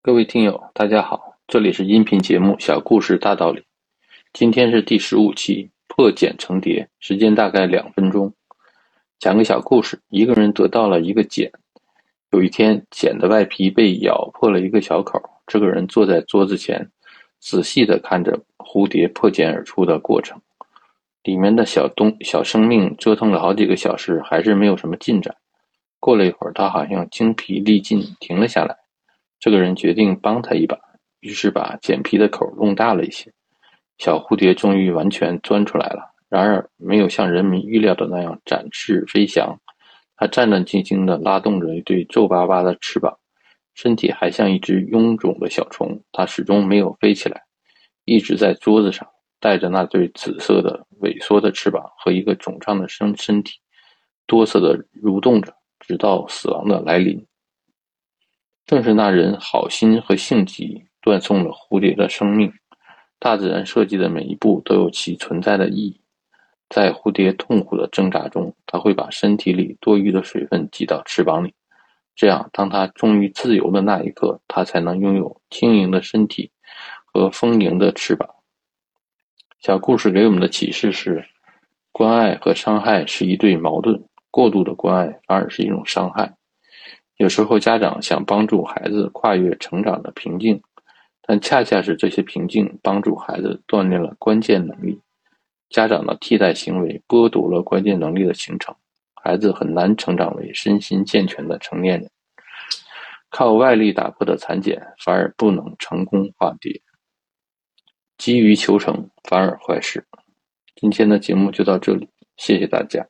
各位听友，大家好，这里是音频节目《小故事大道理》，今天是第十五期，破茧成蝶，时间大概两分钟。讲个小故事，一个人得到了一个茧。有一天，茧的外皮被咬破了一个小口。这个人坐在桌子前，仔细地看着蝴蝶破茧而出的过程。里面的小东小生命折腾了好几个小时，还是没有什么进展。过了一会儿，他好像精疲力尽，停了下来。这个人决定帮他一把，于是把茧皮的口弄大了一些。小蝴蝶终于完全钻出来了。然而，没有像人们预料的那样展翅飞翔，它战战兢兢地拉动着一对皱巴巴的翅膀，身体还像一只臃肿的小虫。它始终没有飞起来，一直在桌子上，带着那对紫色的萎缩的翅膀和一个肿胀的身身体，哆嗦地蠕动着，直到死亡的来临。正是那人好心和性急，断送了蝴蝶的生命。大自然设计的每一步都有其存在的意义。在蝴蝶痛苦的挣扎中，它会把身体里多余的水分挤到翅膀里，这样，当它终于自由的那一刻，它才能拥有轻盈的身体和丰盈的翅膀。小故事给我们的启示是：关爱和伤害是一对矛盾，过度的关爱反而是一种伤害。有时候，家长想帮助孩子跨越成长的瓶颈，但恰恰是这些瓶颈帮助孩子锻炼了关键能力。家长的替代行为剥夺了关键能力的形成，孩子很难成长为身心健全的成年人。靠外力打破的蚕茧反而不能成功化蝶，急于求成反而坏事。今天的节目就到这里，谢谢大家。